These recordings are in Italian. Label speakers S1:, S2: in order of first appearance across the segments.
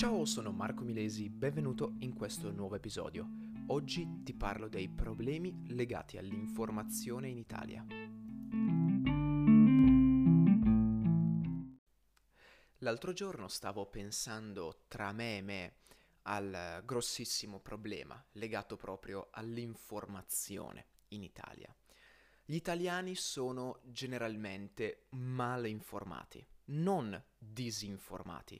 S1: Ciao, sono Marco Milesi, benvenuto in questo nuovo episodio. Oggi ti parlo dei problemi legati all'informazione in Italia. L'altro giorno stavo pensando tra me e me al grossissimo problema legato proprio all'informazione in Italia. Gli italiani sono generalmente male informati, non disinformati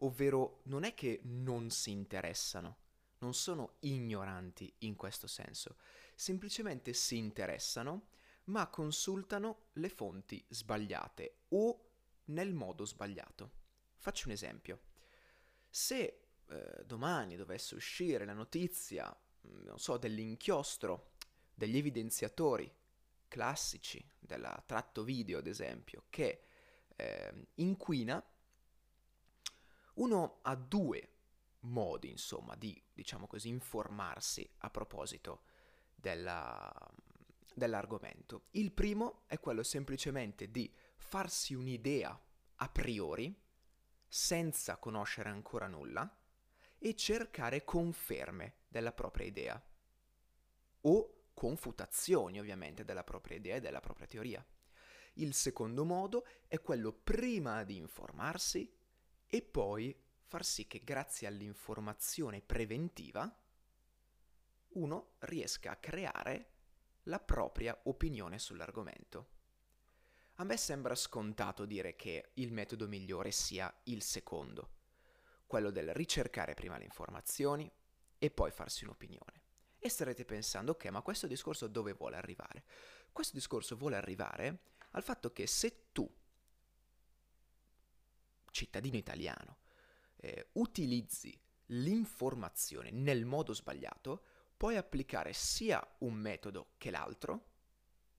S1: ovvero non è che non si interessano, non sono ignoranti in questo senso, semplicemente si interessano ma consultano le fonti sbagliate o nel modo sbagliato. Faccio un esempio. Se eh, domani dovesse uscire la notizia, mm, non so, dell'inchiostro, degli evidenziatori classici della tratto video, ad esempio, che eh, inquina uno ha due modi, insomma, di, diciamo così, informarsi a proposito della, dell'argomento. Il primo è quello semplicemente di farsi un'idea a priori, senza conoscere ancora nulla, e cercare conferme della propria idea. O confutazioni, ovviamente, della propria idea e della propria teoria. Il secondo modo è quello prima di informarsi e poi far sì che grazie all'informazione preventiva uno riesca a creare la propria opinione sull'argomento. A me sembra scontato dire che il metodo migliore sia il secondo, quello del ricercare prima le informazioni e poi farsi un'opinione. E starete pensando, ok, ma questo discorso dove vuole arrivare? Questo discorso vuole arrivare al fatto che se tu cittadino italiano, eh, utilizzi l'informazione nel modo sbagliato, puoi applicare sia un metodo che l'altro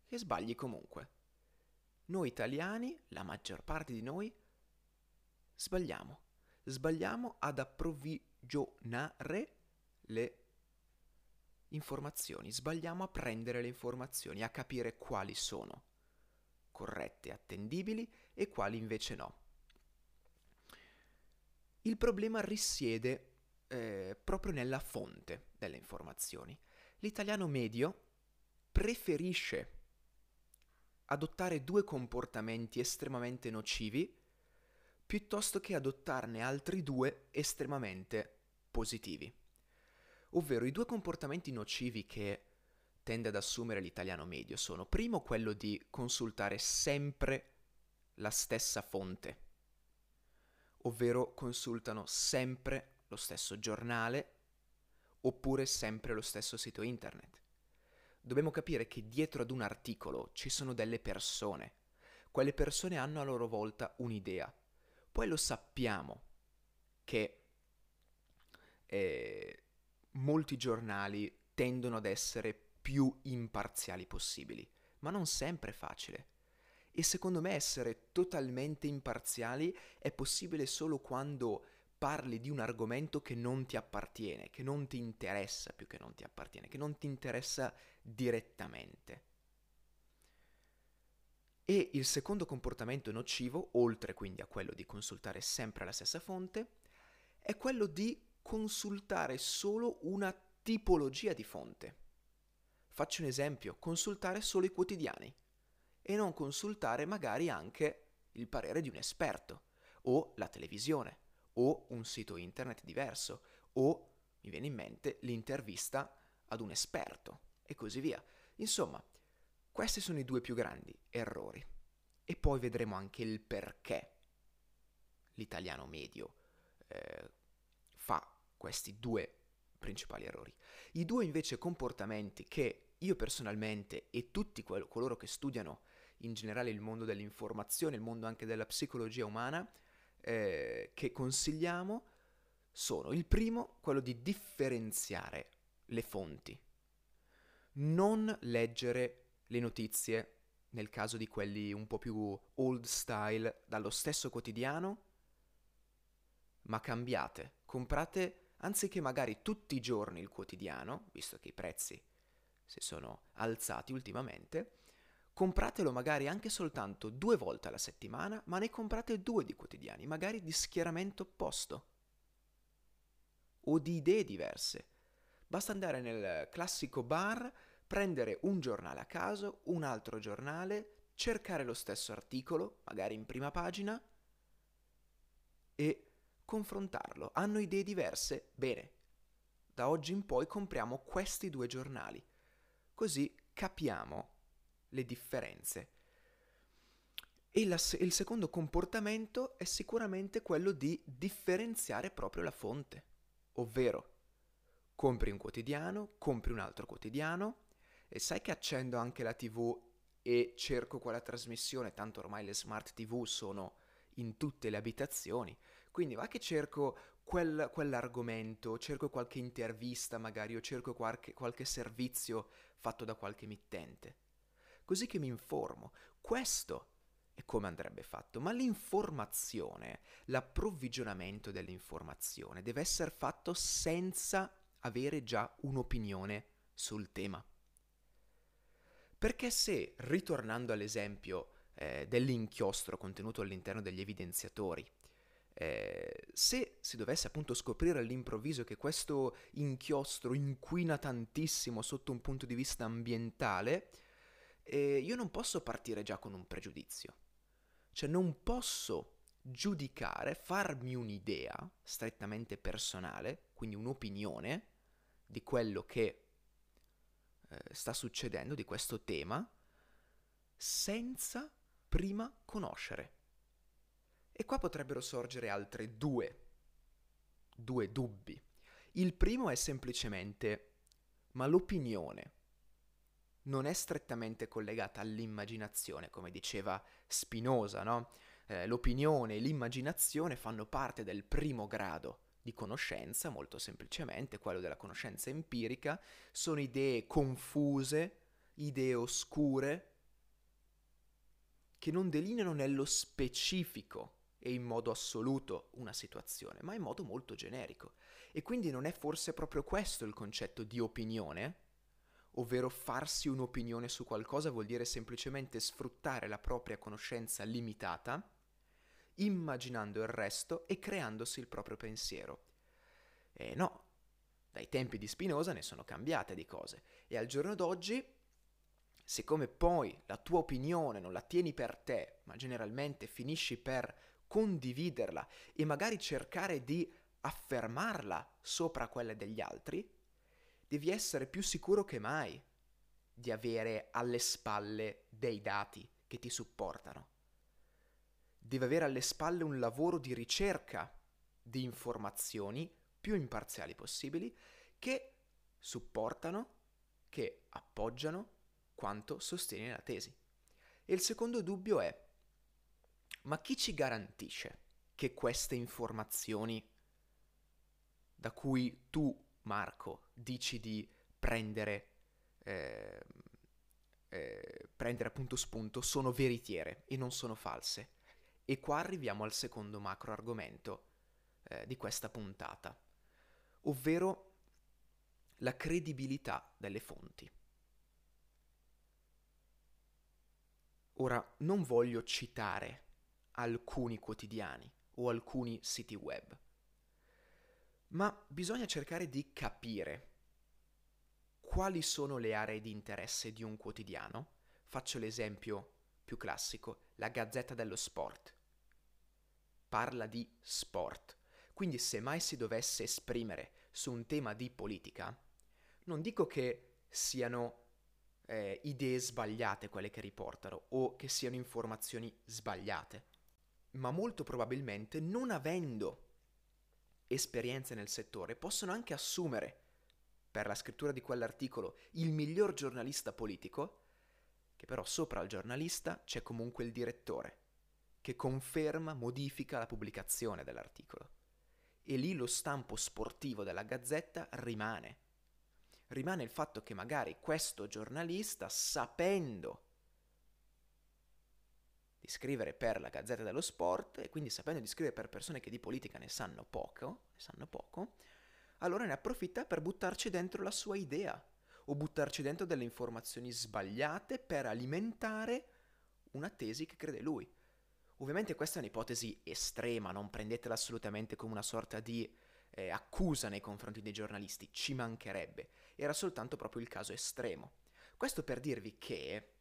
S1: e sbagli comunque. Noi italiani, la maggior parte di noi, sbagliamo. Sbagliamo ad approvvigionare le informazioni, sbagliamo a prendere le informazioni, a capire quali sono corrette, attendibili e quali invece no. Il problema risiede eh, proprio nella fonte delle informazioni. L'italiano medio preferisce adottare due comportamenti estremamente nocivi piuttosto che adottarne altri due estremamente positivi. Ovvero i due comportamenti nocivi che tende ad assumere l'italiano medio sono primo quello di consultare sempre la stessa fonte ovvero consultano sempre lo stesso giornale oppure sempre lo stesso sito internet. Dobbiamo capire che dietro ad un articolo ci sono delle persone. Quelle persone hanno a loro volta un'idea. Poi lo sappiamo che eh, molti giornali tendono ad essere più imparziali possibili, ma non sempre è facile. E secondo me essere totalmente imparziali è possibile solo quando parli di un argomento che non ti appartiene, che non ti interessa più che non ti appartiene, che non ti interessa direttamente. E il secondo comportamento nocivo, oltre quindi a quello di consultare sempre la stessa fonte, è quello di consultare solo una tipologia di fonte. Faccio un esempio, consultare solo i quotidiani e non consultare magari anche il parere di un esperto, o la televisione, o un sito internet diverso, o, mi viene in mente, l'intervista ad un esperto, e così via. Insomma, questi sono i due più grandi errori. E poi vedremo anche il perché l'italiano medio eh, fa questi due principali errori. I due invece comportamenti che io personalmente e tutti coloro che studiano in generale il mondo dell'informazione, il mondo anche della psicologia umana, eh, che consigliamo sono il primo, quello di differenziare le fonti, non leggere le notizie, nel caso di quelli un po' più old style, dallo stesso quotidiano, ma cambiate, comprate anziché magari tutti i giorni il quotidiano, visto che i prezzi si sono alzati ultimamente, Compratelo magari anche soltanto due volte alla settimana, ma ne comprate due di quotidiani, magari di schieramento opposto. o di idee diverse. Basta andare nel classico bar, prendere un giornale a caso, un altro giornale, cercare lo stesso articolo, magari in prima pagina, e confrontarlo. Hanno idee diverse? Bene, da oggi in poi compriamo questi due giornali, così capiamo le differenze. E la, il secondo comportamento è sicuramente quello di differenziare proprio la fonte, ovvero compri un quotidiano, compri un altro quotidiano e sai che accendo anche la tv e cerco quella trasmissione, tanto ormai le smart tv sono in tutte le abitazioni, quindi va che cerco quel, quell'argomento, cerco qualche intervista magari o cerco qualche, qualche servizio fatto da qualche emittente, così che mi informo. Questo è come andrebbe fatto, ma l'informazione, l'approvvigionamento dell'informazione deve essere fatto senza avere già un'opinione sul tema. Perché se, ritornando all'esempio eh, dell'inchiostro contenuto all'interno degli evidenziatori, eh, se si dovesse appunto scoprire all'improvviso che questo inchiostro inquina tantissimo sotto un punto di vista ambientale, eh, io non posso partire già con un pregiudizio. Cioè non posso giudicare, farmi un'idea strettamente personale, quindi un'opinione di quello che eh, sta succedendo, di questo tema, senza prima conoscere. E qua potrebbero sorgere altre due, due dubbi. Il primo è semplicemente, ma l'opinione non è strettamente collegata all'immaginazione, come diceva Spinoza, no? Eh, l'opinione e l'immaginazione fanno parte del primo grado di conoscenza, molto semplicemente, quello della conoscenza empirica, sono idee confuse, idee oscure, che non delineano nello specifico e in modo assoluto una situazione, ma in modo molto generico. E quindi non è forse proprio questo il concetto di opinione? Ovvero farsi un'opinione su qualcosa vuol dire semplicemente sfruttare la propria conoscenza limitata, immaginando il resto e creandosi il proprio pensiero. E no, dai tempi di Spinoza ne sono cambiate di cose e al giorno d'oggi siccome poi la tua opinione non la tieni per te, ma generalmente finisci per condividerla e magari cercare di affermarla sopra quelle degli altri, devi essere più sicuro che mai di avere alle spalle dei dati che ti supportano. Devi avere alle spalle un lavoro di ricerca di informazioni più imparziali possibili che supportano, che appoggiano quanto sostiene la tesi. E il secondo dubbio è ma chi ci garantisce che queste informazioni da cui tu, Marco, dici di prendere, eh, eh, prendere appunto spunto sono veritiere e non sono false? E qua arriviamo al secondo macro argomento eh, di questa puntata, ovvero la credibilità delle fonti. Ora, non voglio citare alcuni quotidiani o alcuni siti web. Ma bisogna cercare di capire quali sono le aree di interesse di un quotidiano. Faccio l'esempio più classico, la Gazzetta dello Sport. Parla di sport. Quindi se mai si dovesse esprimere su un tema di politica, non dico che siano eh, idee sbagliate quelle che riportano o che siano informazioni sbagliate ma molto probabilmente non avendo esperienze nel settore possono anche assumere per la scrittura di quell'articolo il miglior giornalista politico, che però sopra al giornalista c'è comunque il direttore, che conferma, modifica la pubblicazione dell'articolo. E lì lo stampo sportivo della gazzetta rimane. Rimane il fatto che magari questo giornalista, sapendo di scrivere per la Gazzetta dello Sport e quindi sapendo di scrivere per persone che di politica ne sanno poco, ne sanno poco, allora ne approfitta per buttarci dentro la sua idea o buttarci dentro delle informazioni sbagliate per alimentare una tesi che crede lui. Ovviamente questa è un'ipotesi estrema, non prendetela assolutamente come una sorta di eh, accusa nei confronti dei giornalisti, ci mancherebbe, era soltanto proprio il caso estremo. Questo per dirvi che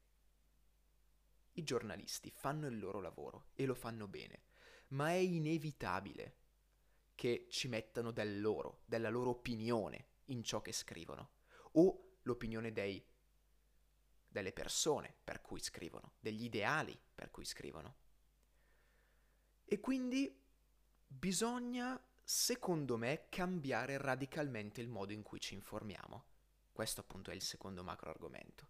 S1: i giornalisti fanno il loro lavoro e lo fanno bene, ma è inevitabile che ci mettano del loro, della loro opinione in ciò che scrivono, o l'opinione dei, delle persone per cui scrivono, degli ideali per cui scrivono. E quindi bisogna, secondo me, cambiare radicalmente il modo in cui ci informiamo. Questo appunto è il secondo macro argomento.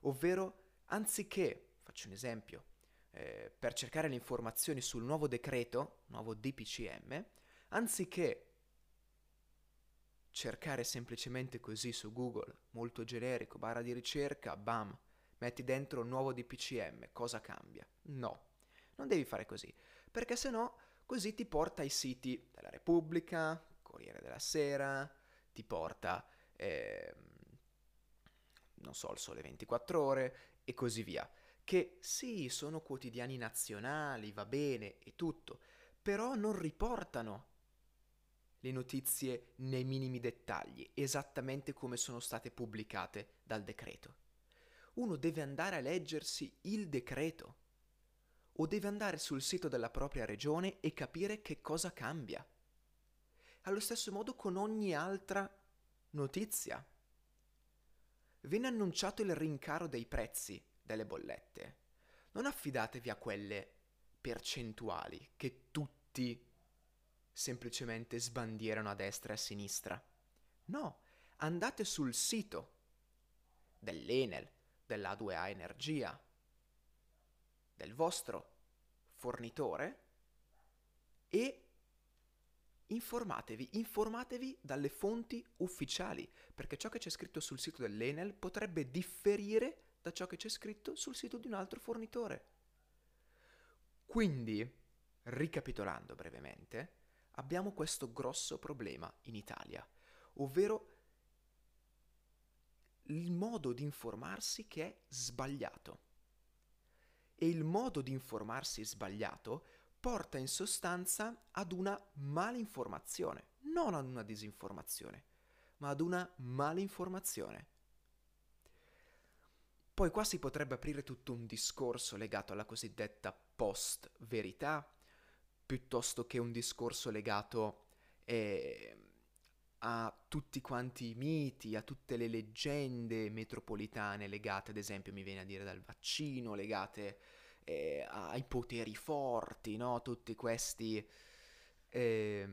S1: Ovvero, anziché, faccio un esempio, eh, per cercare le informazioni sul nuovo decreto, nuovo DPCM, anziché cercare semplicemente così su Google, molto generico, barra di ricerca, bam, metti dentro nuovo DPCM, cosa cambia? No, non devi fare così, perché se no così ti porta ai siti della Repubblica, Corriere della Sera, ti porta... Eh, non so, il Sole 24 ore e così via. Che sì, sono quotidiani nazionali, va bene e tutto, però non riportano le notizie nei minimi dettagli, esattamente come sono state pubblicate dal decreto. Uno deve andare a leggersi il decreto o deve andare sul sito della propria regione e capire che cosa cambia. Allo stesso modo con ogni altra notizia viene annunciato il rincaro dei prezzi delle bollette, non affidatevi a quelle percentuali che tutti semplicemente sbandierano a destra e a sinistra. No, andate sul sito dell'Enel, dell'A2A Energia, del vostro fornitore e informatevi, informatevi dalle fonti ufficiali, perché ciò che c'è scritto sul sito dell'Enel potrebbe differire da ciò che c'è scritto sul sito di un altro fornitore. Quindi, ricapitolando brevemente, abbiamo questo grosso problema in Italia, ovvero il modo di informarsi che è sbagliato. E il modo di informarsi sbagliato porta in sostanza ad una malinformazione, non ad una disinformazione, ma ad una malinformazione. Poi qua si potrebbe aprire tutto un discorso legato alla cosiddetta post-verità, piuttosto che un discorso legato eh, a tutti quanti i miti, a tutte le leggende metropolitane legate, ad esempio, mi viene a dire dal vaccino, legate eh, ai poteri forti, no? Tutti questi eh,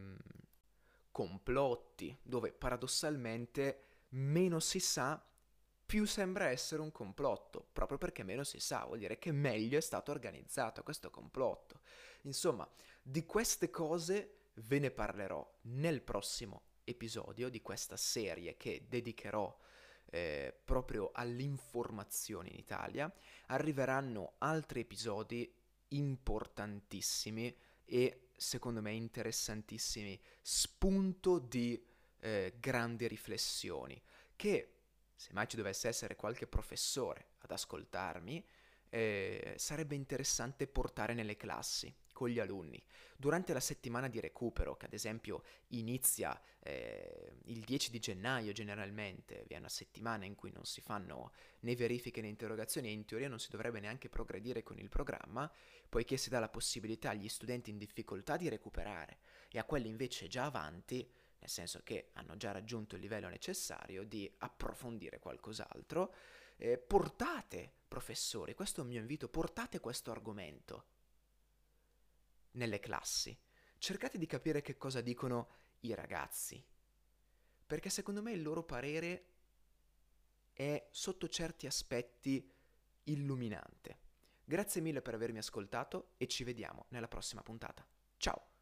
S1: complotti, dove paradossalmente meno si sa, più sembra essere un complotto, proprio perché meno si sa, vuol dire che meglio è stato organizzato questo complotto. Insomma, di queste cose ve ne parlerò nel prossimo episodio di questa serie che dedicherò eh, proprio all'informazione in Italia. Arriveranno altri episodi importantissimi e secondo me interessantissimi, spunto di eh, grandi riflessioni che se mai ci dovesse essere qualche professore ad ascoltarmi, eh, sarebbe interessante portare nelle classi con gli alunni. Durante la settimana di recupero, che ad esempio inizia eh, il 10 di gennaio generalmente, vi è una settimana in cui non si fanno né verifiche né interrogazioni e in teoria non si dovrebbe neanche progredire con il programma, poiché si dà la possibilità agli studenti in difficoltà di recuperare e a quelli invece già avanti nel senso che hanno già raggiunto il livello necessario di approfondire qualcos'altro, eh, portate, professori, questo è un mio invito, portate questo argomento nelle classi. Cercate di capire che cosa dicono i ragazzi, perché secondo me il loro parere è sotto certi aspetti illuminante. Grazie mille per avermi ascoltato e ci vediamo nella prossima puntata. Ciao!